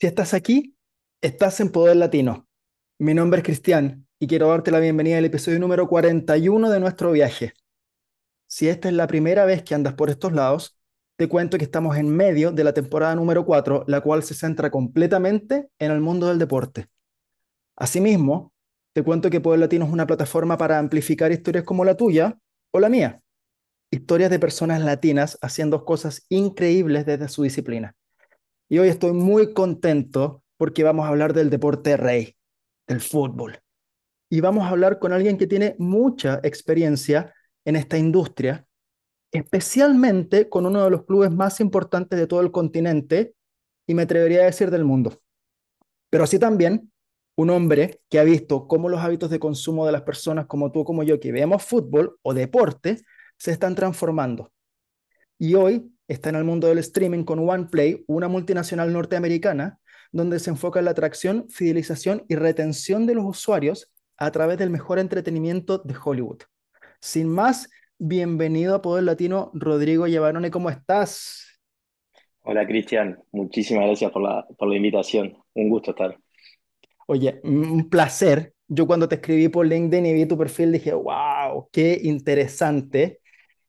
Si estás aquí, estás en Poder Latino. Mi nombre es Cristian y quiero darte la bienvenida al episodio número 41 de nuestro viaje. Si esta es la primera vez que andas por estos lados, te cuento que estamos en medio de la temporada número 4, la cual se centra completamente en el mundo del deporte. Asimismo, te cuento que Poder Latino es una plataforma para amplificar historias como la tuya o la mía. Historias de personas latinas haciendo cosas increíbles desde su disciplina. Y hoy estoy muy contento porque vamos a hablar del deporte rey, del fútbol. Y vamos a hablar con alguien que tiene mucha experiencia en esta industria, especialmente con uno de los clubes más importantes de todo el continente y me atrevería a decir del mundo. Pero así también un hombre que ha visto cómo los hábitos de consumo de las personas como tú, como yo, que vemos fútbol o deporte, se están transformando. Y hoy está en el mundo del streaming con OnePlay, una multinacional norteamericana, donde se enfoca en la atracción, fidelización y retención de los usuarios a través del mejor entretenimiento de Hollywood. Sin más, bienvenido a Poder Latino, Rodrigo Llevarone, ¿cómo estás? Hola Cristian, muchísimas gracias por la, por la invitación, un gusto estar. Oye, un placer. Yo cuando te escribí por LinkedIn y vi tu perfil dije, wow, qué interesante.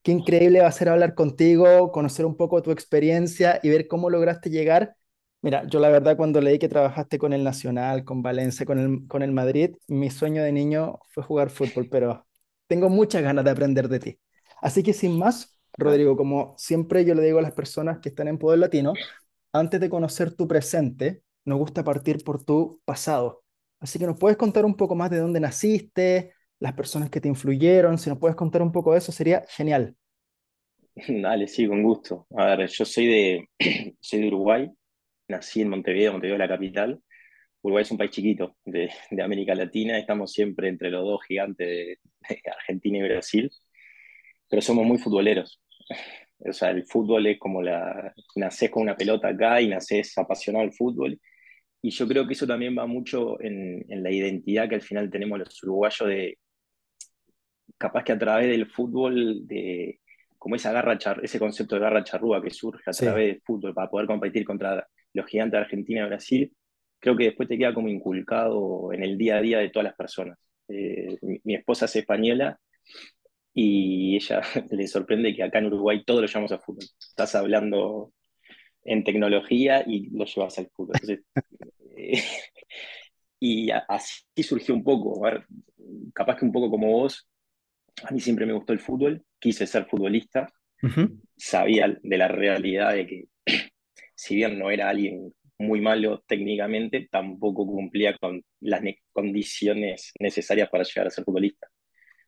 Qué increíble va a ser hablar contigo, conocer un poco tu experiencia y ver cómo lograste llegar. Mira, yo la verdad cuando leí que trabajaste con el Nacional, con Valencia, con el, con el Madrid, mi sueño de niño fue jugar fútbol, pero tengo muchas ganas de aprender de ti. Así que sin más, Rodrigo, como siempre yo le digo a las personas que están en Poder Latino, antes de conocer tu presente, nos gusta partir por tu pasado. Así que nos puedes contar un poco más de dónde naciste, las personas que te influyeron, si nos puedes contar un poco de eso, sería genial. Dale, sí, con gusto. A ver, yo soy de, soy de Uruguay, nací en Montevideo, Montevideo es la capital. Uruguay es un país chiquito de, de América Latina, estamos siempre entre los dos gigantes de, Argentina y Brasil, pero somos muy futboleros. O sea, el fútbol es como la... Nacés con una pelota acá y nacés apasionado al fútbol y yo creo que eso también va mucho en, en, la identidad que al final tenemos los uruguayos de, capaz que a través del fútbol, de como esa garra char, ese concepto de garra charrúa que surge a través del fútbol para poder competir contra los gigantes de Argentina y Brasil, creo que después te queda como inculcado en el día a día de todas las personas. Eh, mi, mi, esposa es española y ella le sorprende que acá en Uruguay todo lo llamamos a fútbol. Estás hablando en tecnología y lo llevas al fútbol. Entonces, eh, y así surgió un poco, capaz que un poco como vos, a mí siempre me gustó el fútbol, quise ser futbolista, sabía de la realidad de que si bien no era alguien muy malo técnicamente, tampoco cumplía con las condiciones necesarias para llegar a ser futbolista.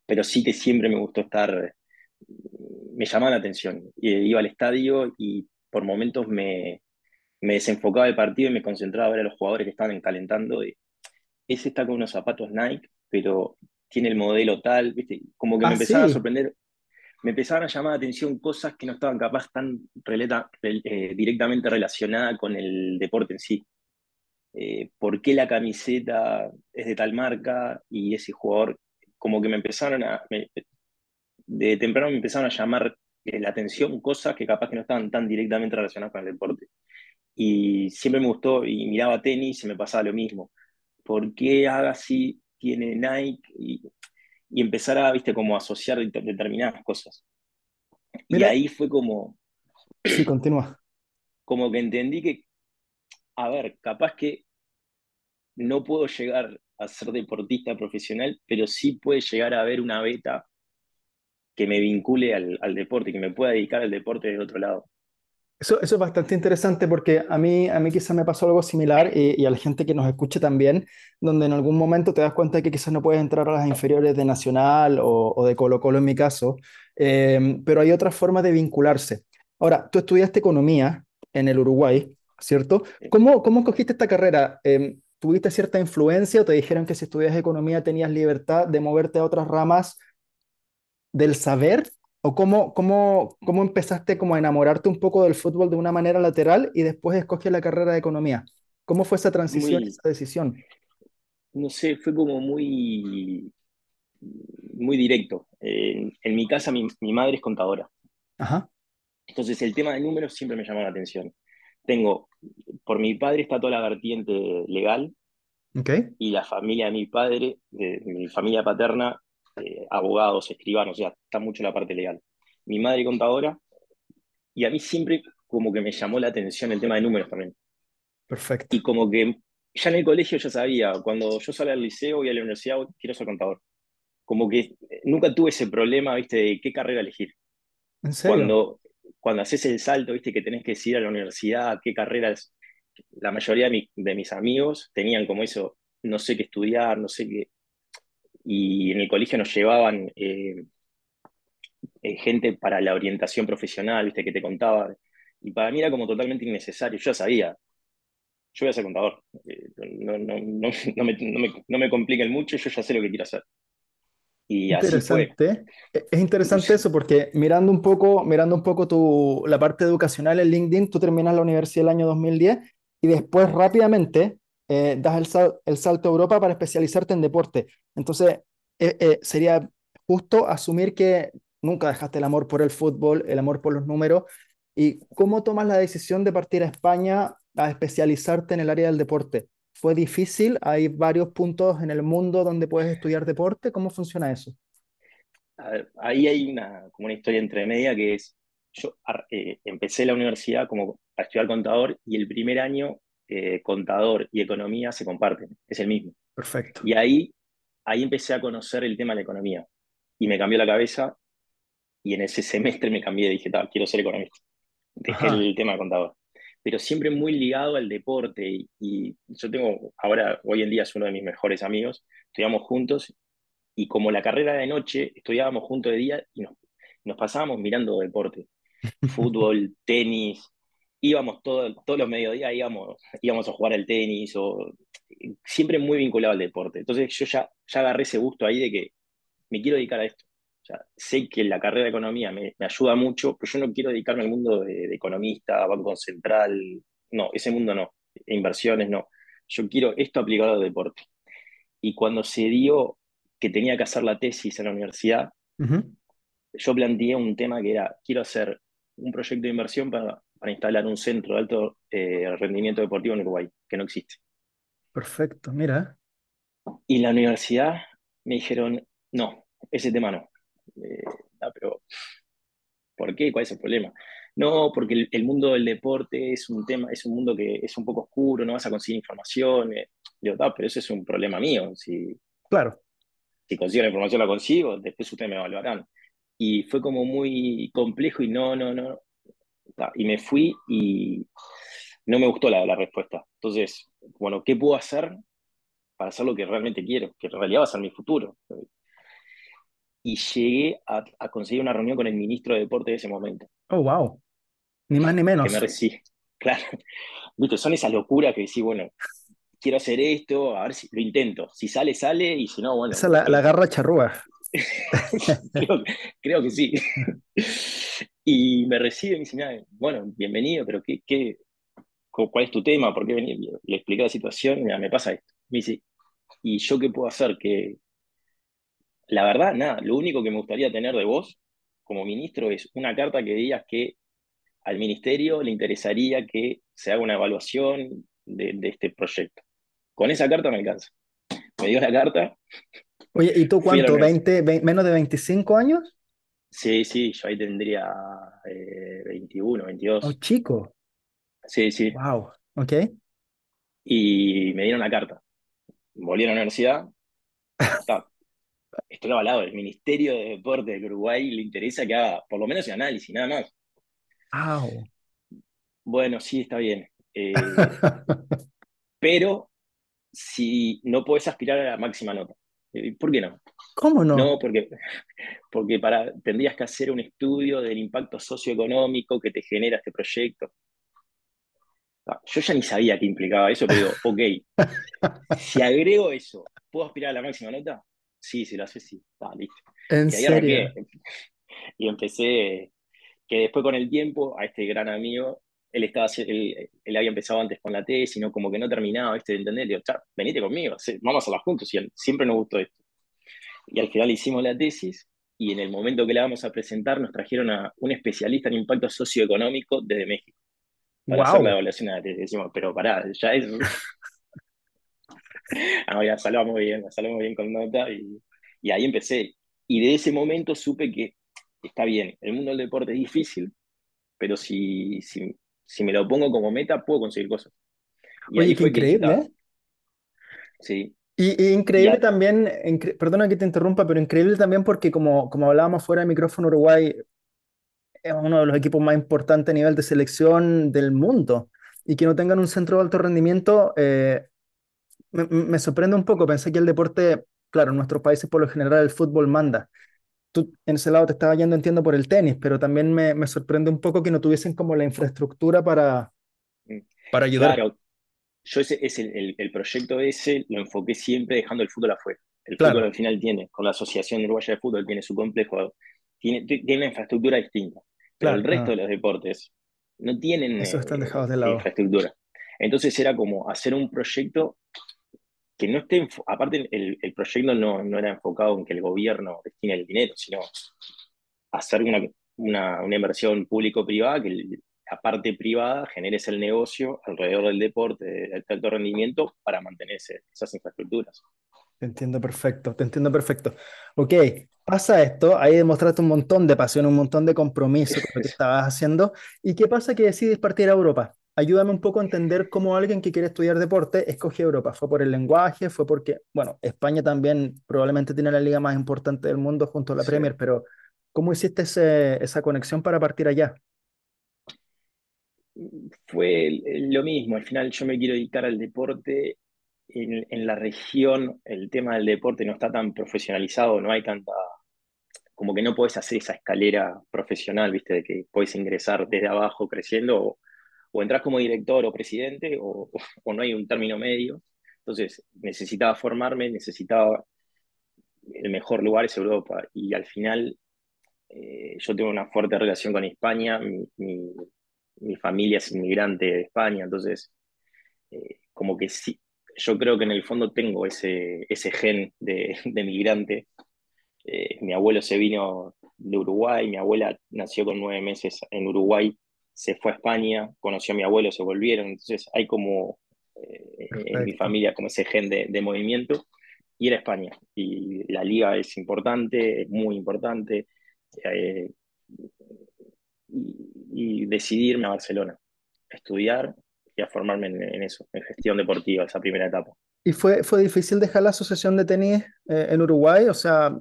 Pero sí que siempre me gustó estar, me llamaba la atención. Iba al estadio y por momentos me, me desenfocaba el partido y me concentraba a ver a los jugadores que estaban calentando. ese está con unos zapatos Nike, pero tiene el modelo tal, ¿viste? Como que me ah, empezaban a sorprender, me empezaban a llamar la atención cosas que no estaban capaz tan eh, directamente relacionadas con el deporte en sí. Eh, ¿Por qué la camiseta es de tal marca y ese jugador? Como que me empezaron a. de temprano me empezaron a llamar eh, la atención cosas que capaz que no estaban tan directamente relacionadas con el deporte. Y siempre me gustó y miraba tenis y me pasaba lo mismo. ¿Por qué Agassi tiene Nike? Y, y empezar a, viste, como asociar determinadas cosas. Y ahí fue como... Sí, continúa. Como que entendí que, a ver, capaz que no puedo llegar a ser deportista profesional, pero sí puede llegar a haber una beta que me vincule al, al deporte, que me pueda dedicar al deporte de otro lado. Eso, eso, es bastante interesante porque a mí, a mí quizás me pasó algo similar y, a la gente que nos escuche también, donde en algún momento te das cuenta de que quizás no puedes entrar a las inferiores de Nacional o, o de Colo Colo en mi caso, eh, pero hay otras formas de vincularse. Ahora, tú estudiaste economía en el Uruguay, ¿cierto? ¿Cómo, cómo escogiste esta carrera? Eh, ¿Tuviste cierta influencia o te dijeron que si estudias economía tenías libertad de moverte a otras ramas del saber? ¿O cómo, cómo, cómo empezaste como a enamorarte un poco del fútbol de una manera lateral y después escoges la carrera de economía? ¿Cómo fue esa transición, esa decisión? No sé, fue como muy, muy directo. en mi casa mi, mi, madre es contadora. Ajá. Entonces el tema de números siempre me llamó la atención. Tengo por mi padre está toda la vertiente legal Ok, y la familia de mi padre, de, mi familia paterna, eh, abogados, escribanos, o sea, está mucho la parte legal. Mi madre contadora, y a mí siempre como que me llamó la atención el tema de números también. perfecto. Y como que ya en el colegio ya sabía, cuando yo salí al liceo y a la universidad, quiero ser contador. Como que nunca tuve ese problema, viste, de qué carrera elegir. ¿En serio? Cuando, cuando haces el salto, viste, que tenés que decidir a la universidad, qué carreras, la mayoría de, mi- de mis amigos tenían como eso, no sé qué estudiar, no sé qué, y en el colegio nos llevaban eh, eh, gente para la orientación profesional, viste, que te contaba, y para mí era como totalmente innecesario, yo ya sabía, yo voy a ser contador, Eh, no, no, no, no me, no me, no me compliquen mucho, yo ya sé lo que quiero hacer. Y así fue. Interesante. E- Es interesante eso porque mirando un poco, mirando un poco tu, la parte educacional en LinkedIn, tú terminas la universidad el año 2010 y después rápidamente eh, das el, sal- el salto a Europa para especializarte en deporte. Entonces, eh, eh, sería justo asumir que nunca dejaste el amor por el fútbol, el amor por los números. ¿Y cómo tomas la decisión de partir a España a especializarte en el área del deporte? ¿Fue difícil? ¿Hay varios puntos en el mundo donde puedes estudiar deporte? ¿Cómo funciona eso? Ahí hay una, como una historia entre media que es, yo eh, empecé la universidad como a estudiar contador y el primer año eh, contador y economía se comparten, es el mismo. Perfecto. Y ahí, ahí empecé a conocer el tema de la economía y me cambió la cabeza y en ese semestre me cambié dije, "Ta, quiero ser economista. Dejé Ajá. el tema de contador. Pero siempre muy ligado al deporte y, y yo tengo, ahora, hoy en día es uno de mis mejores amigos, estudiamos juntos y como la carrera de noche, estudiábamos juntos de día y nos, nos pasábamos mirando deporte, fútbol, tenis, íbamos todo, todos los mediodías, íbamos, íbamos a jugar al tenis, o, siempre muy vinculado al deporte. Entonces yo ya, ya agarré ese gusto ahí de que me quiero dedicar a esto. O sea, sé que la carrera de economía me, me ayuda mucho, pero yo no quiero dedicarme al mundo de, de economista, banco central, no, ese mundo no, inversiones no. Yo quiero esto aplicado al deporte. Y cuando se dio que tenía que hacer la tesis en la universidad, Ujú. yo planteé un tema que era, quiero hacer un proyecto de inversión para, para instalar un centro de alto eh, rendimiento deportivo en Uruguay, que no existe. Perfecto, mira. Y la universidad me dijeron, no, ese tema no. Eh, "Ah, pero ¿por qué? ¿Cuál es el problema? No, porque el, el mundo del deporte es un tema, es un mundo que es un poco oscuro, no vas a conseguir información. Eh, Digo, "Ah, pero eso es un problema mío. Si, Claro, si consigo la información la consigo, después ustedes me evaluarán. Y fue como muy complejo y no, no, no. Y me fui y no me gustó la, la respuesta. Entonces, bueno, ¿qué puedo hacer para hacer lo que realmente quiero? Que en realidad va a ser mi futuro. Y llegué a, a conseguir una reunión con el ministro de deporte de ese momento, oh, wow. Ni más ni que me menos. recibe. Claro, viste, son esas locuras que decís, bueno, quiero hacer esto, a ver si lo intento. Si sale, sale, y si no, bueno, Esa es la, la garra charrúa. creo, creo que sí. Y me recibe y me dice, "Mira, bueno, bienvenido, pero ¿qué, qué, cu- ¿cuál es tu tema? ¿Por qué venís? Le expliqué la situación, mira, me pasa esto. Me dice, ¿y yo qué puedo hacer? Que la verdad, nada, lo único que me gustaría tener de vos como ministro es una carta que digas que al ministerio le interesaría que se haga una evaluación de, de este proyecto. Con esa carta me alcanza. Me dio la carta, Oye, ¿y tú cuánto? universidad. ¿20, vein- menos de 25 años? Sí, sí, yo ahí tendría eh, 21, Oh, 22. chico. Sí, sí. Wow. Ok. Y me dieron la carta. Volví a la universidad. Está, estoy avalado. El Ministerio de Deporte de Uruguay le interesa que haga por lo menos el análisis, nada más. Wow. Bueno, sí, está bien. Eh, pero si no podés aspirar a la máxima nota. Eh, ¿Por qué no? ¿Cómo No, no? porque, porque para, tendrías que hacer un estudio del impacto socioeconómico que te genera este proyecto. Ah, Yo ya ni sabía qué implicaba eso, pero digo, ok, si agrego eso, ¿puedo aspirar a la máxima nota? Sí, si lo haces, sí. Ah, listo. ¿En Y serio? y empecé, que después con el tiempo, a este gran amigo, él, estaba, él, él había empezado antes con la tesis, no como que no terminaba, ¿viste? De entender, digo, "Cha, venite conmigo, vamos a hacerla juntos, siempre nos gustó esto. Y al final hicimos la tesis y en el momento que la vamos a presentar nos trajeron a un especialista en impacto socioeconómico desde México. para hacer la evaluación de ATS. Decimos, pero pará, ya es. ah, ya salvamos bien, salvamos bien con nota y, y ahí empecé. Y de ese momento supe que está bien, el mundo del deporte es difícil, pero si, si, si me lo pongo como meta, puedo conseguir cosas. Y Oye, qué que increíble, ¿eh? sí. Y, y increíble también, incre- perdona que te interrumpa, pero increíble también porque como, como hablábamos fuera de micrófono, Uruguay es uno de los equipos más importantes a nivel de selección del mundo. Y que no tengan un centro de alto rendimiento, eh, me, me sorprende un poco. Pensé que el deporte, claro, en nuestros países por lo general el fútbol manda. Tú en ese lado te estaba yendo, entiendo, por el tenis, pero también me, me sorprende un poco que no tuviesen como la infraestructura para, para ayudar. claro, yo ese, ese el, el proyecto ese lo enfoqué siempre dejando el fútbol afuera. El fútbol al final tiene, con la Asociación Uruguaya de Fútbol, tiene su complejo, tiene, tiene una infraestructura distinta, pero el claro, resto no, de los deportes no tienen esos están eh, dejados de lado. infraestructura. Entonces era como hacer un proyecto que no esté, aparte el, el proyecto no, no, era enfocado en que el gobierno destine el dinero, sino hacer una, una, una inversión público-privada que la parte privada genere el negocio alrededor del deporte de alto rendimiento para mantener esas infraestructuras. Te entiendo perfecto, te entiendo perfecto. Ok, pasa esto, ahí demostraste un montón de pasión, un montón de compromiso con lo que estabas haciendo. ¿Y qué pasa que decides partir a Europa? Ayúdame un poco a entender cómo alguien que quiere estudiar deporte escoge Europa. ¿Fue por el lenguaje? ¿Fue porque, bueno, España también probablemente tiene la liga más importante del mundo junto a la Sí. Premier, pero ¿cómo hiciste ese- esa conexión para partir allá? Fue lo mismo, al final yo me quiero dedicar al deporte. En, en la región el tema del deporte no está tan profesionalizado, no hay tanta, como que no puedes hacer esa escalera profesional, ¿viste? De que puedes ingresar desde abajo creciendo o, o entras como director o presidente o, no hay un término medio. Entonces necesitaba formarme, necesitaba el mejor lugar es Europa y al final eh, yo tengo una fuerte relación con España, mi familia es inmigrante de España, entonces eh, como que sí, yo creo que en el fondo tengo ese, ese gen de, de migrante. Eh, mi abuelo se vino de Uruguay, mi abuela nació con nueve meses en Uruguay, se fue a España, conoció a mi abuelo, se volvieron, entonces hay como eh, en mi familia como ese gen de, de movimiento y era España. Y la liga es importante, es muy importante. Eh, y, y, decidirme a Barcelona, a estudiar y a formarme en, en, eso, en gestión deportiva, esa primera etapa. ¿Y fue, fue difícil dejar la asociación de tenis eh, en Uruguay? O sea,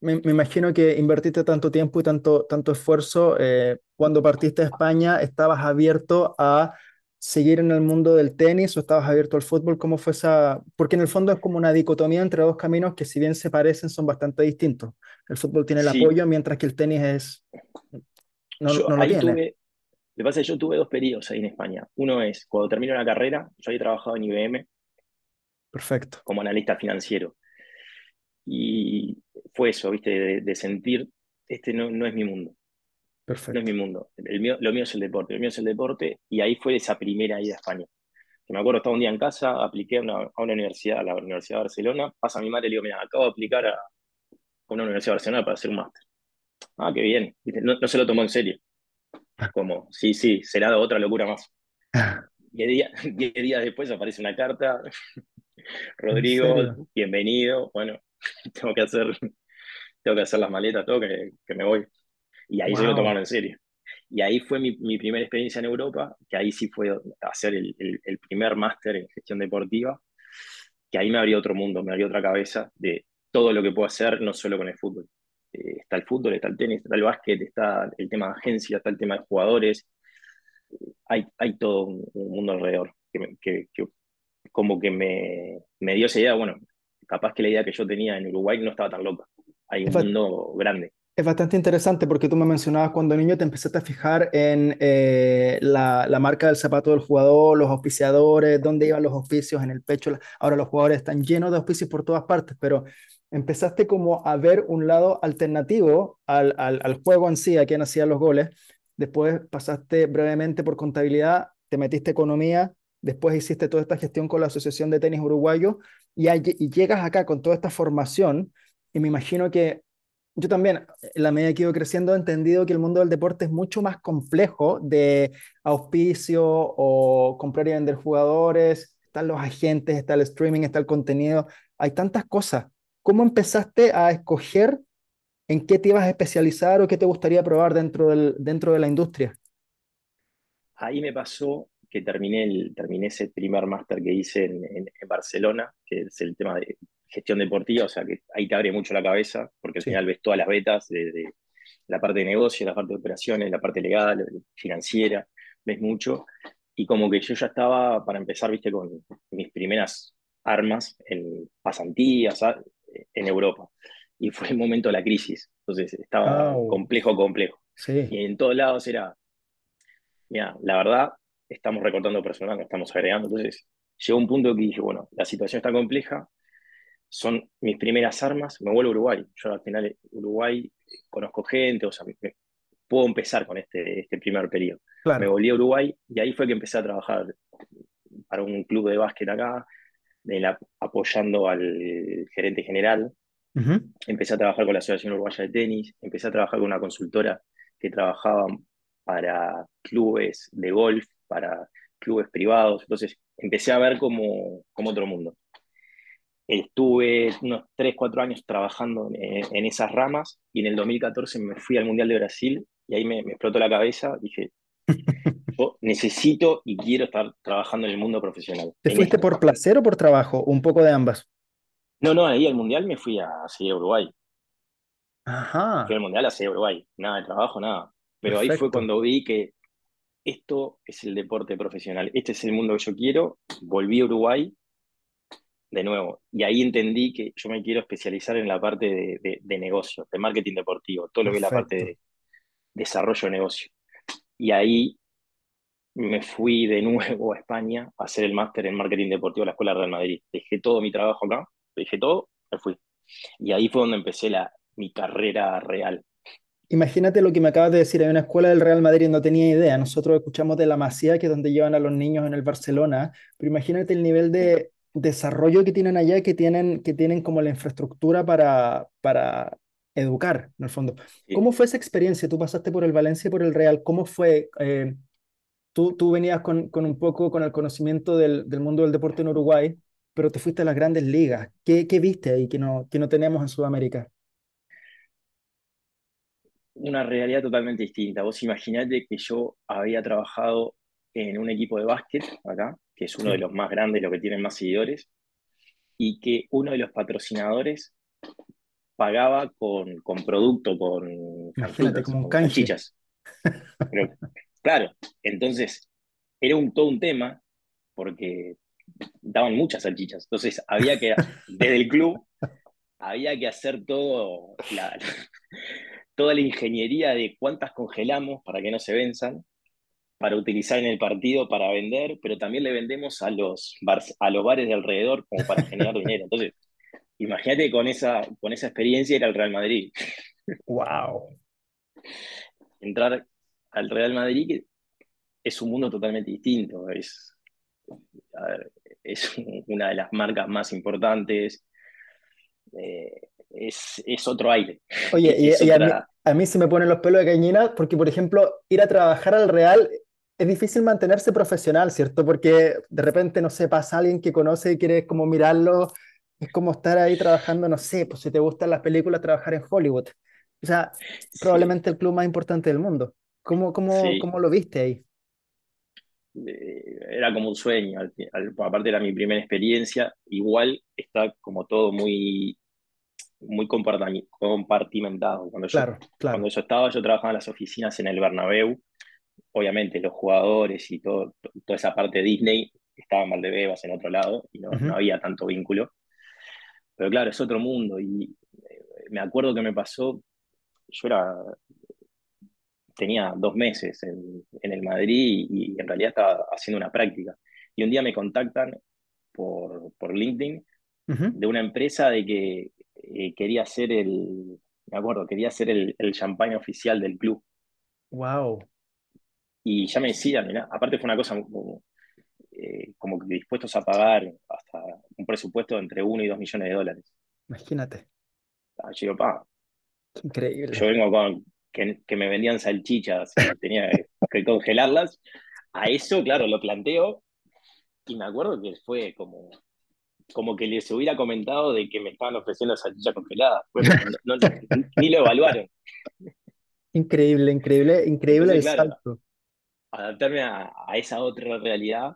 me, me, imagino que invertiste tanto tiempo y tanto, tanto esfuerzo. Eh, cuando partiste a España, ¿estabas abierto a seguir en el mundo del tenis o estabas abierto al fútbol? ¿Cómo fue esa? Porque en el fondo es como una dicotomía entre dos caminos que si bien se parecen son bastante distintos. El fútbol tiene el Sí, apoyo mientras que el tenis es... no, yo no lo ahí tiene. tuve, lo que pasa es que yo tuve dos periodos ahí en España. Uno es, cuando termino la carrera, yo había trabajado en IBM Perfecto, como analista financiero. Y fue eso, ¿viste? De, de sentir, este no, no es mi mundo. no es perfecto. mi mundo. El mío, lo mío es el deporte, lo mío es el deporte, y ahí fue esa primera ida a España. Que me acuerdo, estaba un día en casa, apliqué a una, a una universidad, a la Universidad de Barcelona, pasa mi madre y le digo, mira, acabo de aplicar a una Universidad de Barcelona para hacer un máster. Ah, qué bien. No, no, se lo tomó en serio. Como, sí, sí, será otra locura más. Diez, día, diez días después aparece una carta, ¿En Rodrigo, bienvenido, bueno, tengo que hacer, tengo que hacer las maletas, todo, que, que me voy. Y ahí se lo Wow. tomaron en serio. Y ahí fue mi, mi, primera experiencia en Europa, que ahí sí fue hacer el, el, el primer máster en gestión deportiva, que ahí me abrió otro mundo, me abrió otra cabeza de todo lo que puedo hacer, no solo con el fútbol. Eh, está el fútbol, está el tenis, está el básquet, está el tema de agencia, está el tema de jugadores. Hay, hay todo un, un mundo alrededor que, que, que, como que me, me dio esa idea, bueno, capaz que la idea que yo tenía en Uruguay no estaba tan loca. Hay Es, un mundo grande. Es bastante interesante porque tú me mencionabas cuando niño te empezaste a fijar en eh, la, la, marca del zapato del jugador, los auspiciadores, dónde iban los auspicios en el pecho. Ahora los jugadores están llenos de auspicios por todas partes, pero empezaste como a ver un lado alternativo al, al, al juego en sí, a quien hacía los goles. Después pasaste brevemente por contabilidad, te metiste economía, después hiciste toda esta gestión con la Asociación de Tenis Uruguayo y, y llegas acá con toda esta formación y me imagino que Yo también, en la medida que he ido creciendo, he entendido que el mundo del deporte es mucho más complejo de auspicio o comprar y vender jugadores, están los agentes, está el streaming, está el contenido, hay tantas cosas. ¿Cómo empezaste a escoger en qué te ibas a especializar o qué te gustaría probar dentro del, dentro de la industria? Ahí me pasó que terminé, el, terminé ese primer máster que hice en, en, en, Barcelona, que es el tema de gestión deportiva, o sea que ahí te abre mucho la cabeza, porque al Sí. final ves todas las betas de, de la parte de negocio, la parte de operaciones, la parte legal, financiera, ves mucho, y como que yo ya estaba para empezar, viste, con mis primeras armas en pasantías ¿sabes? en Europa. Y fue el momento de la crisis, entonces estaba Au, complejo, complejo. sí, Y en todos lados era, mira, la verdad, estamos recortando personal, no estamos agregando. Entonces, llegó un punto que dije, bueno, la situación está compleja, son mis primeras armas, me vuelvo a Uruguay. Yo al final, Uruguay, conozco gente, o sea, me, puedo empezar con este, este primer periodo. Me volví a Uruguay y ahí fue que empecé a trabajar para un club de básquet acá, de la, apoyando al gerente general. Empecé a trabajar con la Asociación Uruguaya de Tenis, empecé a trabajar con una consultora que trabajaba para clubes de golf, para clubes privados. Entonces empecé a ver como, como otro mundo. Estuve unos 3, 4 años trabajando en, en, esas ramas y en el 2014 me fui al Mundial de Brasil y ahí me, me explotó la cabeza. Dije, yo necesito y quiero estar trabajando en el mundo profesional, ¿Te fuiste esto. por placer o por trabajo? Un poco de ambas. No, no, ahí al Mundial me fui a a Uruguay. Fui Ajá, al Mundial a Uruguay. Nada de trabajo, nada. Pero ahí fue perfecto. cuando vi que esto es el deporte profesional, este es el mundo que yo quiero. Volví a Uruguay de nuevo. Y ahí entendí que yo me quiero especializar en la parte de, de, de negocio, de marketing deportivo, todo lo que es la parte Perfecto. de desarrollo de negocio. Y ahí me fui de nuevo a España a hacer el máster en marketing deportivo a la Escuela Real Madrid. Dejé todo mi trabajo acá, dejé todo, me fui. Y ahí fue donde empecé la, mi carrera real. Imagínate lo que me acabas de decir, hay una escuela del Real Madrid, no tenía idea. Nosotros escuchamos de la Masía, que es donde llevan a los niños en el Barcelona, pero imagínate el nivel de desarrollo que tienen allá, que tienen, que tienen como la infraestructura para, para educar, en el fondo. ¿Cómo fue esa experiencia? Tú pasaste por el Valencia y por el Real. ¿Cómo fue? Eh, tú, tú venías con, con, un poco con el conocimiento del, del, mundo del deporte en Uruguay, pero te fuiste a las grandes ligas. ¿Qué, qué viste ahí que no, que no tenemos en Sudamérica? Una realidad totalmente distinta. Vos imaginate que yo había trabajado en un equipo de básquet acá, que es uno de los más grandes, los que tienen más seguidores, y que uno de los patrocinadores pagaba con, con producto, con imagínate, como con. Pero claro, entonces era un, todo un tema porque daban muchas salchichas. Entonces había que, desde el club, había que hacer todo la, toda la ingeniería de cuántas congelamos para que no se venzan, para utilizar en el partido para vender, pero también le vendemos a los, a los bares de alrededor como para generar dinero. Entonces, imagínate con esa, con esa experiencia ir al Real Madrid. Wow. Entrar al Real Madrid que es un mundo totalmente distinto. Es, ver, es una de las marcas más importantes. Eh, es, es, otro aire. Oye, y, y otra. A mí se me ponen los pelos de gallina porque, por ejemplo, ir a trabajar al Real es difícil mantenerse profesional, ¿cierto? Porque de repente, no sé, pasa alguien que conoce y quieres como mirarlo, es como estar ahí trabajando, no sé, pues si te gustan las películas, trabajar en Hollywood. O sea, Sí, probablemente el club más importante del mundo. ¿Cómo, cómo, sí. cómo lo viste ahí? Eh, era como un sueño. Al, al, aparte, era mi primera experiencia. Igual está como todo muy muy compartimentado. Cuando yo, Claro, cuando claro. yo estaba, yo trabajaba en las oficinas en el Bernabéu, obviamente los jugadores y todo, toda esa parte de Disney estaban en Valdebebas en otro lado y no, no Ujú. había tanto vínculo. Pero claro, es otro mundo y eh, me acuerdo que me pasó, yo era, tenía dos meses en, en el Madrid y, y, en realidad estaba haciendo una práctica. Y un día me contactan por, por LinkedIn Ujú. de una empresa de que eh, quería hacer el, me acuerdo, quería hacer el, el champagne oficial del club. Wow, Y ya me decían, mirá, aparte fue una cosa como, eh, como que dispuestos a pagar hasta un presupuesto de entre uno y dos millones de dólares. imagínate. Ah, Yo digo, pa. Increíble. Yo vengo con que, que me vendían salchichas tenía que congelarlas. A eso, claro, lo planteo y me acuerdo que fue como, como que les hubiera comentado de que me estaban ofreciendo salchichas congeladas. No- no- ni lo evaluaron. Increíble, increíble, increíble Entonces, el claro, salto. adaptarme a, a esa otra realidad,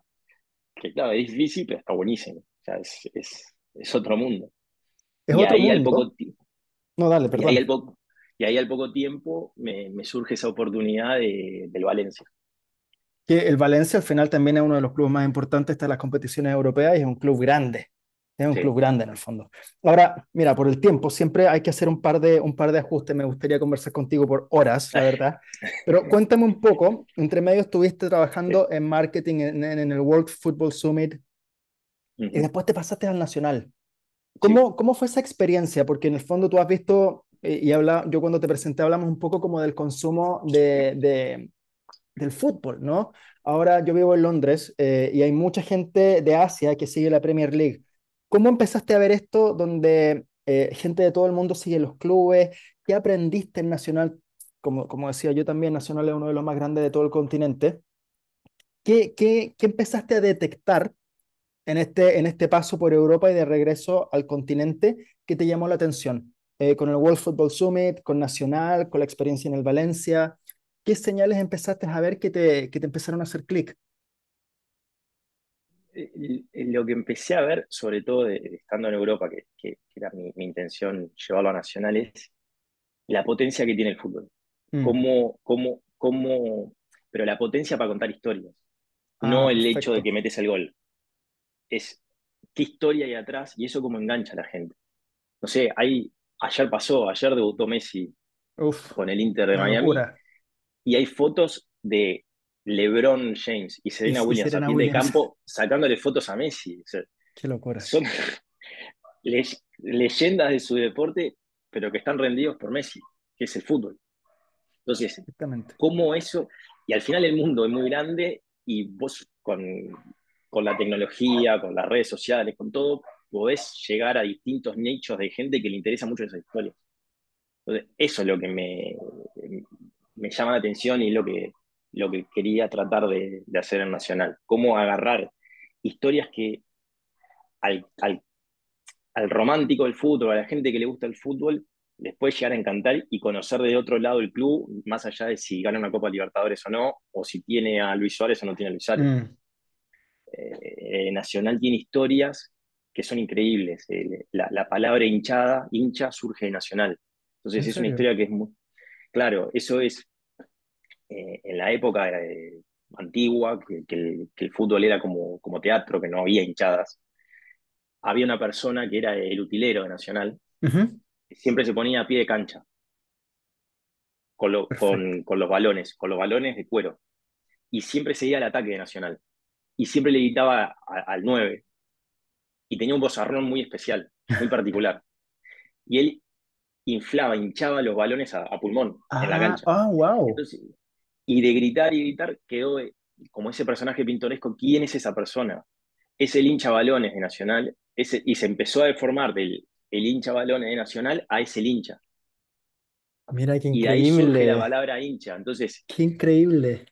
que claro, es difícil, pero está buenísimo. O sea, es, es, es otro mundo. Es Y otro ahí al poco, ti- No, dale, y ahí al perdón. poco, y ahí al poco tiempo me, me surge esa oportunidad de, del Valencia. Que el Valencia al final también es uno de los clubes más importantes de las competiciones europeas y es un club grande. Es un club Sí, grande en el fondo. Ahora, mira, por el tiempo, siempre hay que hacer un par de, un par de ajustes. Me gustaría conversar contigo por horas, la verdad. Pero cuéntame un poco, entre medio estuviste sí. trabajando en marketing en, en- el World Football Summit y Ujú, después te pasaste al Nacional. sí. ¿Cómo, cómo fue esa experiencia? Porque en el fondo tú has visto, eh, y habla, yo cuando te presenté hablamos un poco como del consumo de, de- del fútbol, ¿no? Ahora yo vivo en Londres eh, y hay mucha gente de Asia que sigue la Premier League. ¿Cómo empezaste a ver esto donde eh, gente de todo el mundo sigue los clubes? ¿Qué aprendiste en Nacional? Como, decía yo también, Nacional es uno de los más grandes de todo el continente. ¿Qué, qué, qué empezaste a detectar en este, en este paso por Europa y de regreso al continente que te llamó la atención? Eh, con el World Football Summit, con Nacional, con la experiencia en el Valencia, ¿qué señales empezaste a ver que te, que te empezaron a hacer clic? Lo que empecé a ver, sobre todo de- de estando en Europa, que, que- que era mi, mi intención llevarlo a nacionales, la potencia que tiene el fútbol. Mm. Cómo, cómo, cómo, pero la potencia para contar historias, Ah, no el hecho de que metes el gol. Es qué historia hay atrás y eso cómo engancha a la gente. No sé, hay, ayer pasó, ayer debutó Messi Uf, con el Inter de Miami locura. y hay fotos de LeBron James y Y, Serena y Williams a Serena de Williams, campo sacándole fotos a Messi. O sea, qué locura. son le- leyendas de su deporte, pero que están rendidos por Messi, que es el fútbol. Entonces. ¿cómo eso? Y al final el mundo es muy grande y vos con, con la tecnología, con las redes sociales, con todo, podés llegar a distintos nichos de gente que le interesa mucho esa historia. Entonces, eso es lo que me, me llama la atención y lo que, lo que quería tratar de, de hacer en Nacional. Cómo agarrar historias que al, al al romántico del fútbol, a la gente que le gusta el fútbol, les puede llegar a encantar y conocer de otro lado el club, más allá de si gana una Copa Libertadores o no, o si tiene a Luis Suárez o no tiene a Luis Suárez. Mm, Eh, Nacional tiene historias que son increíbles. Eh, la, la, palabra hinchada, hincha, surge de Nacional. Entonces ¿en es una historia que es muy... Claro, eso es eh, en la época eh, antigua, que, que, el, que, el, fútbol era como, como teatro, que no había hinchadas. Había una persona que era el utilero de Nacional, Uh -huh. que siempre se ponía a pie de cancha, con, lo, con, con, los balones, con los balones de cuero, y siempre seguía el ataque de Nacional, y siempre le gritaba a, al 9, y tenía un bozarrón muy especial, muy particular, y él inflaba, hinchaba los balones a, a pulmón en la Ah, cancha. ah, wow. Entonces, y de gritar y gritar quedó como ese personaje pintoresco, ¿quién es esa persona? Es el hincha balones de Nacional, ese, y se empezó a deformar del el hincha balones de Nacional a ese hincha. Mira qué Y de ahí surge la increíble. palabra hincha. Entonces, Qué increíble.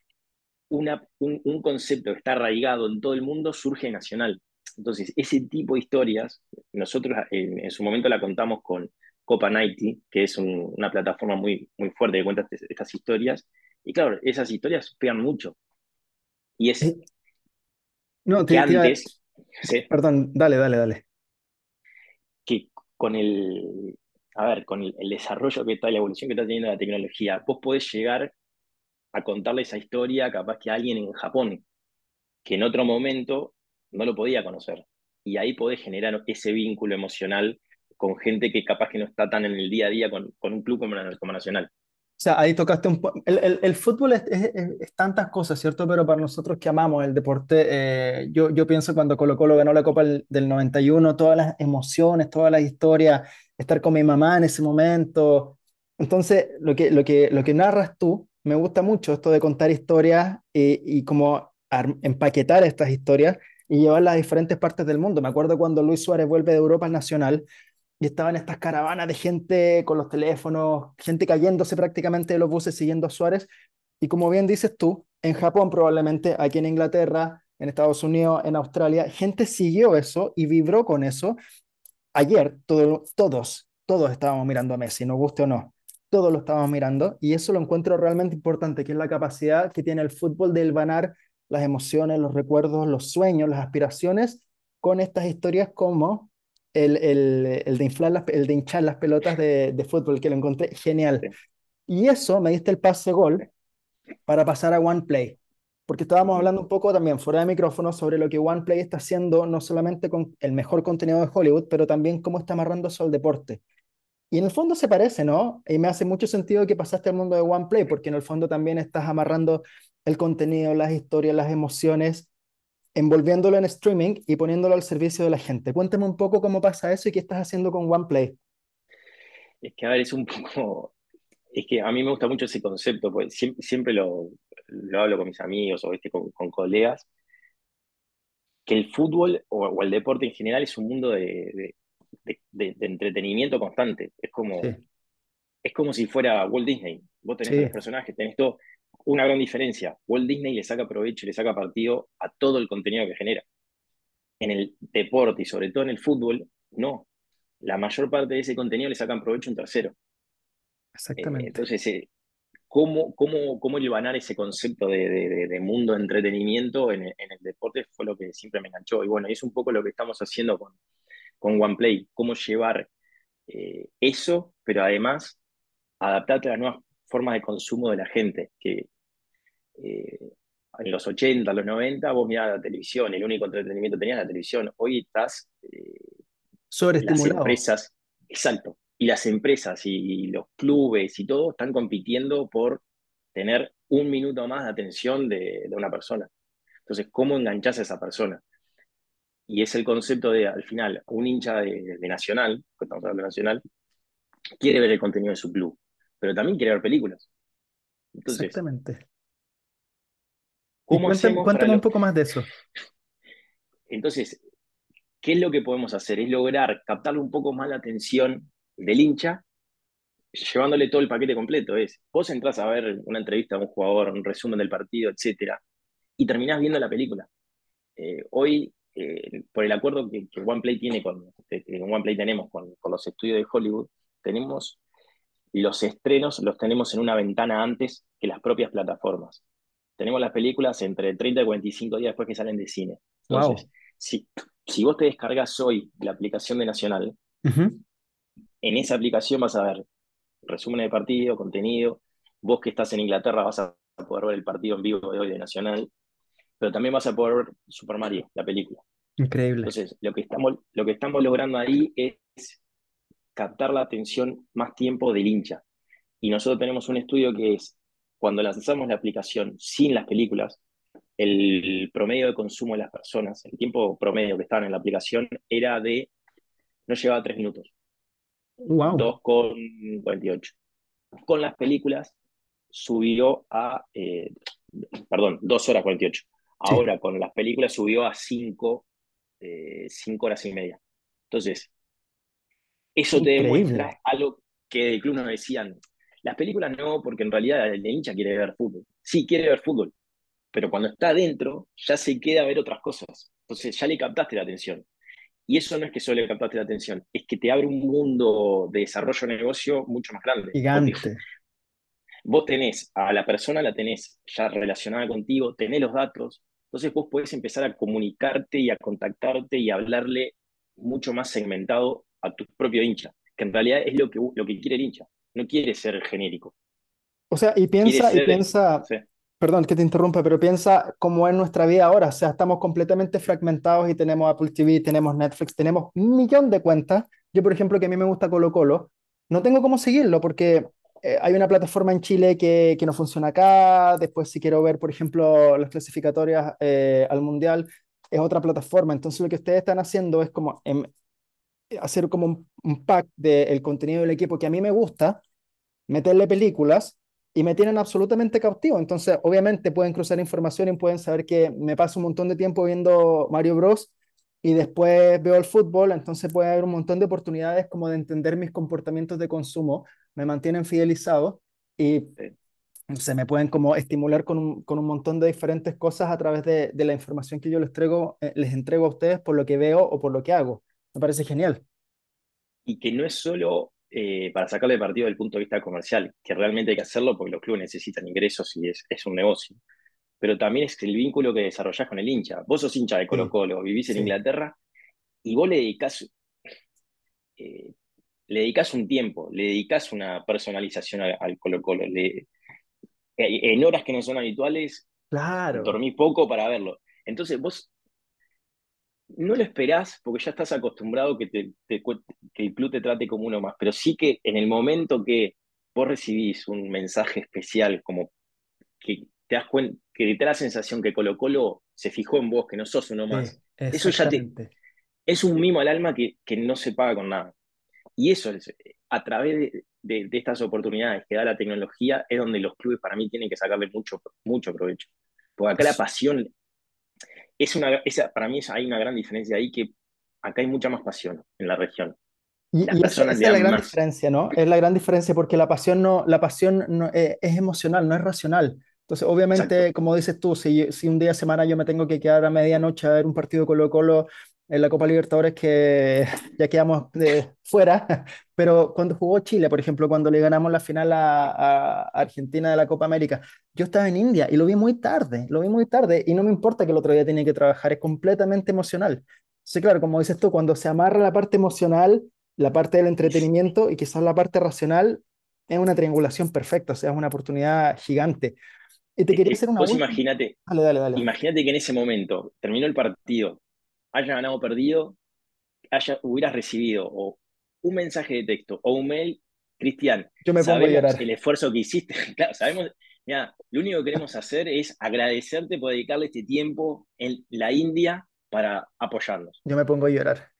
una, un, un, concepto que está arraigado en todo el mundo surge Nacional. Entonces, ese tipo de historias, nosotros en, en su momento la contamos con Copa 90, que es un, una plataforma muy, muy fuerte que cuenta estas, estas historias. Y claro, esas historias pegan mucho. Y es Eh, no, que te, iba- antes, ¿sí? Perdón, dale, dale, dale. que con el, a ver, con el, el, desarrollo que está, la evolución que está teniendo la tecnología, vos podés llegar a contarle esa historia capaz que a alguien en Japón, que en otro momento no lo podía conocer. Y ahí podés generar ese vínculo emocional con gente que capaz que no está tan en el día a día con, con un club como, como Nacional. Sea, ahí tocaste un poco. El, el, el, fútbol es, es, tantas cosas, ¿cierto? Pero para nosotros que amamos el deporte, eh, yo, yo pienso cuando Colo Colo ganó la Copa del, del 91, todas las emociones, todas las historias, estar con mi mamá en ese momento. Entonces, lo que, lo que, lo que narras tú, me gusta mucho esto de contar historias y, y como empaquetar estas historias y llevarlas a diferentes partes del mundo. Me acuerdo cuando Luis Suárez vuelve de Europa al Nacional y estaban estas caravanas de gente con los teléfonos, gente cayéndose prácticamente de los buses siguiendo a Suárez. Y como bien dices tú, en Japón probablemente, aquí en Inglaterra, en Estados Unidos, en Australia, gente siguió eso y vibró con eso. Ayer todo, todos, todos estábamos mirando a Messi, nos guste o no, todos lo estábamos mirando y eso lo encuentro realmente importante, que es la capacidad que tiene el fútbol de elvanar las emociones, los recuerdos, los sueños, las aspiraciones con estas historias como el, el, el de, inflar las, el de hinchar las pelotas de, de, fútbol, que lo encontré genial. Y eso me diste el pase gol para pasar a OnePlay, porque estábamos hablando un poco también fuera de micrófono sobre lo que OnePlay está haciendo, no solamente con el mejor contenido de Hollywood, pero también cómo está amarrando eso al deporte. Y en el fondo se parece, ¿no? Y me hace mucho sentido que pasaste al mundo de OnePlay, porque en el fondo también estás amarrando el contenido, las historias, las emociones envolviéndolo en streaming y poniéndolo al servicio de la gente. Cuéntame un poco cómo pasa eso y qué estás haciendo con OnePlay. Es que, a ver, es un poco... Es que a mí me gusta mucho ese concepto, porque siempre, siempre lo, lo, hablo con mis amigos o con, con, colegas, que el fútbol o, o, el deporte en general es un mundo de, de, de, de entretenimiento constante. Es como, sí. es como si fuera Walt Disney. Vos tenés sí. los personajes, tenés todo una gran diferencia. Walt Disney le saca provecho y le saca partido a todo el contenido que genera. En el deporte y sobre todo en el fútbol, no. La mayor parte de ese contenido le sacan provecho un tercero. Exactamente. Eh, entonces, eh, ¿cómo, cómo, ¿cómo ese concepto de, de, de, mundo de entretenimiento en el, en el, deporte? Fue lo que siempre me enganchó. Y bueno, es un poco lo que estamos haciendo con, con OnePlay. Cómo llevar eh, eso, pero además adaptarte a las nuevas formas de consumo de la gente, que eh, en los 80, los 90, vos mirabas la televisión, el único entretenimiento que tenías la televisión. Hoy estás. Eh, Sobreestimulado. Las empresas, exacto. Y las empresas y, y, los clubes y todo están compitiendo por tener un minuto más de atención de, de una persona. Entonces, ¿cómo enganchás a esa persona? Y es el concepto de, al final, un hincha de, de Nacional, que estamos hablando de Nacional, quiere ver el contenido de su club, pero también quiere ver películas. Entonces, Exactamente. ¿Cómo cuéntame, cuéntame lo... un poco más de eso. Entonces, ¿qué es lo que podemos hacer? Es lograr captarle un poco más la atención del hincha, llevándole todo el paquete completo. Es, vos entras a ver una entrevista a un jugador, un resumen del partido, etcétera, y terminás viendo la película. Eh, hoy, eh, por el acuerdo que, que, OnePlay tiene con, que OnePlay tenemos con, con los estudios de Hollywood, tenemos los estrenos, los tenemos en una ventana antes que las propias plataformas tenemos las películas entre 30 y 45 días después que salen de cine. Entonces, wow. si, si vos te descargas hoy la aplicación de Nacional, uh -huh. en esa aplicación vas a ver resúmenes de partido, contenido. Vos que estás en Inglaterra vas a poder ver el partido en vivo de hoy de Nacional, pero también vas a poder ver Super Mario, la película. Increíble. Entonces, lo que estamos, lo que estamos logrando ahí es captar la atención más tiempo del hincha. Y nosotros tenemos un estudio que es cuando lanzamos la aplicación sin las películas, el promedio de consumo de las personas, el tiempo promedio que estaban en la aplicación era de, no llegaba a tres minutos. Wow. 2,48. Con las películas subió a, eh, perdón, 2 horas 48. Ahora sí. con las películas subió a 5 eh, cinco horas y media. Entonces, eso Increíble. te demuestra algo que del club nos decían, las películas no, porque en realidad el hincha quiere ver fútbol. Sí, quiere ver fútbol, pero cuando está adentro ya se queda a ver otras cosas. Entonces ya le captaste la atención. Y eso no es que solo le captaste la atención, es que te abre un mundo de desarrollo de negocio mucho más grande. Gigante. Vos tenés a la persona, la tenés ya relacionada contigo, tenés los datos, entonces vos podés empezar a comunicarte y a contactarte y a hablarle mucho más segmentado a tu propio hincha, que en realidad es lo que, lo que quiere el hincha no quiere ser genérico. O sea, y piensa, ser, y piensa, sí. perdón que te interrumpa, pero piensa cómo es nuestra vida ahora. O sea, estamos completamente fragmentados y tenemos Apple TV, tenemos Netflix, tenemos un millón de cuentas. Yo, por ejemplo, que a mí me gusta Colo Colo, no tengo cómo seguirlo porque eh, hay una plataforma en Chile que, que, no funciona acá. Después, si quiero ver, por ejemplo, las clasificatorias eh, al Mundial, es otra plataforma. Entonces, lo que ustedes están haciendo es como en, hacer como un, un pack del contenido del equipo que a mí me gusta, meterle películas y me tienen absolutamente cautivo. Entonces, obviamente pueden cruzar información y pueden saber que me paso un montón de tiempo viendo Mario Bros. y después veo el fútbol, entonces puede haber un montón de oportunidades como de entender mis comportamientos de consumo, me mantienen fidelizado y se me pueden como estimular con un, con un montón de diferentes cosas a través de, de la información que yo les entrego, eh, les entrego a ustedes por lo que veo o por lo que hago. Me parece genial. Y que no es solo eh, para sacarle partido desde el punto de vista comercial, que realmente hay que hacerlo porque los clubes necesitan ingresos y es, es un negocio. Pero también es el vínculo que desarrollás con el hincha. Vos sos hincha de Colo Colo, vivís en sí, Inglaterra y vos le dedicás, eh, le dedicás un tiempo, le dedicás una personalización al, al Colo Colo. Le, eh, en horas que no son habituales, claro, dormís poco para verlo. Entonces vos no lo esperás porque ya estás acostumbrado que, te, te que el club te trate como uno más, pero sí que en el momento que vos recibís un mensaje especial, como que te das cuenta, que te da la sensación que Colo Colo se fijó en vos, que no sos uno sí, más, eso ya te, es un mimo al alma que, que no se paga con nada. Y eso es, a través de, de, de, estas oportunidades que da la tecnología es donde los clubes para mí tienen que sacarle mucho, mucho provecho. Porque acá la pasión es una, esa, para mí hay una gran diferencia ahí que acá hay mucha más pasión en la región. Y, y esa, esa es la gran más. diferencia, ¿no? Es la gran diferencia porque la pasión no, la pasión no, eh, es emocional, no es racional. Entonces, Exacto. obviamente, como dices tú, si, si un día de semana yo me tengo que quedar a medianoche a ver un partido Colo-Colo en la Copa Libertadores que ya quedamos de fuera, pero cuando jugó Chile, por ejemplo, cuando le ganamos la final a, a Argentina de la Copa América, yo estaba en India y lo vi muy tarde, lo vi muy tarde y no me importa que el otro día tenía que trabajar, es completamente emocional. Sí, claro, como dices tú, cuando se amarra la parte emocional la parte del entretenimiento y quizás la parte racional es una triangulación perfecta, o sea, es una oportunidad gigante. Y te Es quería que hacer una última. imaginate, Dale, dale, dale. imagínate que en ese momento terminó el partido, haya ganado o perdido, haya, hubieras recibido o un mensaje de texto o un mail, Cristian, Yo me pongo a sabemos el esfuerzo que hiciste, claro, sabemos, mira, lo único que queremos hacer es agradecerte por dedicarle este tiempo en la India para apoyarnos. Yo me pongo a llorar.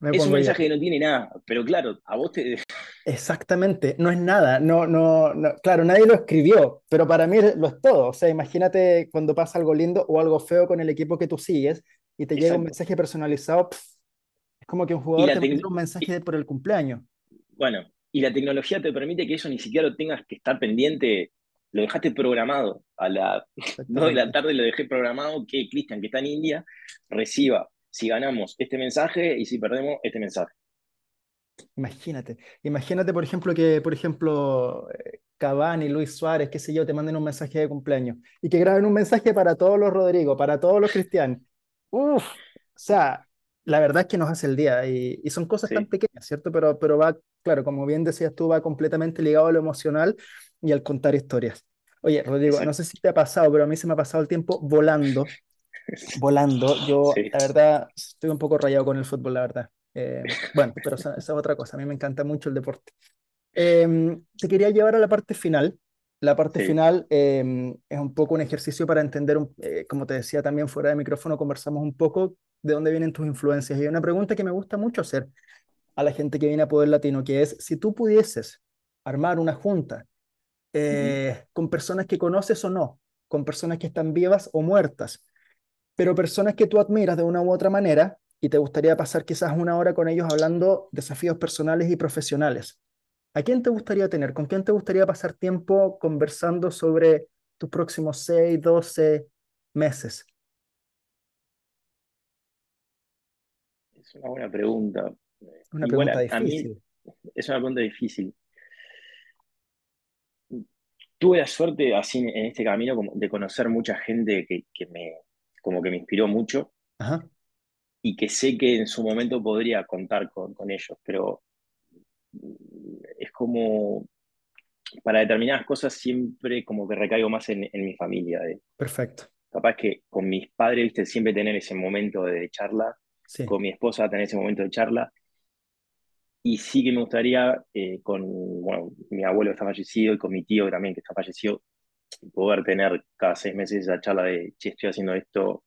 Me Es un mensaje que no tiene nada, pero claro, a vos te... Exactamente, no es nada, no, no, no, claro, nadie lo escribió, pero para mí lo es todo. O sea, imagínate cuando pasa algo lindo o algo feo con el equipo que tú sigues y te llega un mensaje personalizado, es como que un jugador te manda un mensaje de por el cumpleaños. bueno, y la tecnología te permite que eso ni siquiera lo tengas que estar pendiente, lo dejaste programado. A las 2 de la tarde lo dejé programado que Cristian, que está en India, reciba, si ganamos, este mensaje y si perdemos, este mensaje. Imagínate, imagínate por ejemplo que, por ejemplo, eh, Cavani, Luis Suárez, qué sé yo, te manden un mensaje de cumpleaños y que graben un mensaje para todos los Rodrigo, para todos los Cristian. Uf, o sea, la verdad es que nos hace el día y, y son cosas tan pequeñas, ¿cierto? Pero, pero va, claro, como bien decías tú, va completamente ligado a lo emocional y al contar historias. Oye, Rodrigo, no sé si te ha pasado, pero a mí se me ha pasado el tiempo volando volando. Yo, Sí, la verdad, estoy un poco rayado con el fútbol, la verdad. Eh, bueno, pero esa, esa es otra cosa. A mí me encanta mucho el deporte. Eh, te quería llevar a la parte final. La parte sí, final eh, es un poco un ejercicio para entender, un- eh, como te decía también fuera de micrófono, conversamos un poco de dónde vienen tus influencias. Y hay una pregunta que me gusta mucho hacer a la gente que viene a Poder Latino, que es, si tú pudieses armar una junta eh, con personas que conoces o no, con personas que están vivas o muertas, pero personas que tú admiras de una u otra manera y te gustaría pasar quizás una hora con ellos hablando desafíos personales y profesionales. ¿A quién te gustaría tener? ¿Con quién te gustaría pasar tiempo conversando sobre tus próximos 6, 12 meses? Es una buena pregunta. Una Igual pregunta a, a mí difícil. es una pregunta difícil. Tuve la suerte así en este camino como de conocer mucha gente que, que me, como que me inspiró mucho Ajá, y que sé que en su momento podría contar con, con ellos, pero como para determinadas cosas siempre como que recaigo más en, en mi familia. perfecto. capaz que con mis padres, viste, siempre tener ese momento de charla, Sí, con mi esposa tener ese momento de charla, y sí que me gustaría eh, con, bueno, mi abuelo que está fallecido y con mi tío también que está fallecido, poder tener cada seis meses esa charla de, che, estoy haciendo esto,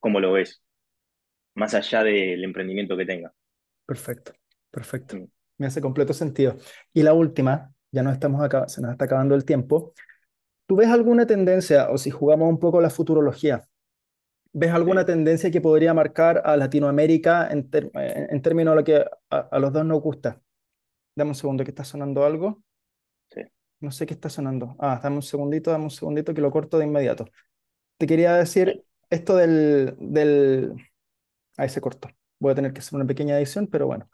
¿cómo lo ves? Más allá del emprendimiento que tenga. perfecto, perfecto. Mm. Me hace completo sentido. Y la última, ya no estamos acá, se nos está acabando el tiempo. ¿Tú ves alguna tendencia, o si jugamos un poco la futurología? ¿Ves alguna sí, tendencia que podría marcar a Latinoamérica en, en- términos de lo que a, a los dos nos gusta? Dame un segundo, que está sonando algo. sí, No sé qué está sonando. Ah, dame un segundito, dame un segundito que lo corto de inmediato. Te quería decir esto del, del... Ahí se cortó. Voy a tener que hacer una pequeña edición, pero bueno.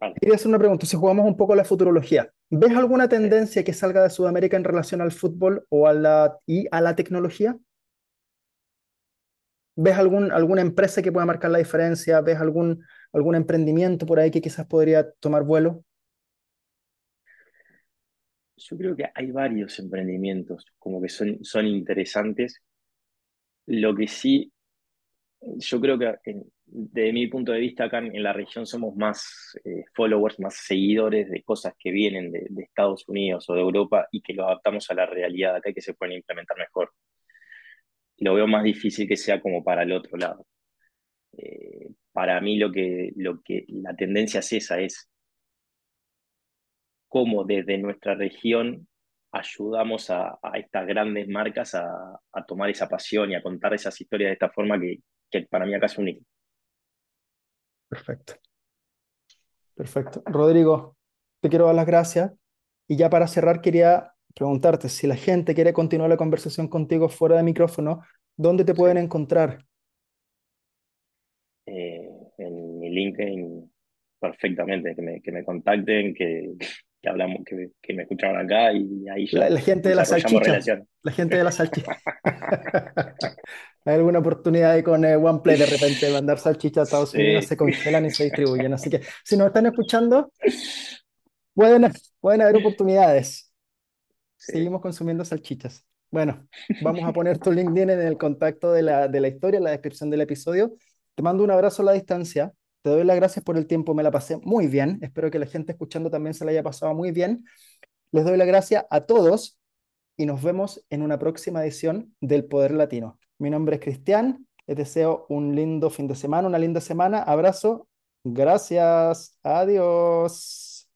Vale, Quería hacer una pregunta, si jugamos un poco a la futurología, ¿ves alguna tendencia que salga de Sudamérica en relación al fútbol o a la, y a la tecnología? ¿Ves algún, alguna empresa que pueda marcar la diferencia? ¿Ves algún, algún emprendimiento por ahí que quizás podría tomar vuelo? Yo creo que hay varios emprendimientos como que son, son interesantes. Lo que sí, yo creo que desde mi punto de vista acá en, la región somos más eh, followers, más seguidores de cosas que vienen de, Estados Unidos o de Europa y que lo adaptamos a la realidad acá y que se pueden implementar mejor. Lo veo más difícil que sea como para el otro lado. Eh, para mí lo que, lo que la tendencia es esa, es cómo desde nuestra región ayudamos a, estas grandes marcas a, tomar esa pasión y a contar esas historias de esta forma que, que para mí acá es única. Perfecto, perfecto. Rodrigo, te quiero dar las gracias y ya para cerrar quería preguntarte si la gente quiere continuar la conversación contigo fuera de micrófono, ¿dónde te pueden encontrar? Eh, en mi LinkedIn perfectamente, que me, que me contacten, que, que hablamos, que, que me escucharon acá y ahí La, ya la gente de la salchicha, la gente de la salchicha. Hay alguna oportunidad ahí con eh, OnePlay de repente mandar salchicha a Estados Unidos, Sí, se congelan y se distribuyen. Así que si nos están escuchando, pueden, pueden haber oportunidades. sí, Seguimos consumiendo salchichas. Bueno, vamos a poner tu LinkedIn en el contacto de la, de la historia, en la descripción del episodio. Te mando un abrazo a la distancia. Te doy las gracias por el tiempo, me la pasé muy bien. Espero que la gente escuchando también se la haya pasado muy bien. Les doy las gracias a todos y nos vemos en una próxima edición del Poder Latino. Mi nombre es Cristian, les deseo un lindo fin de semana, una linda semana. Abrazo, gracias, adiós.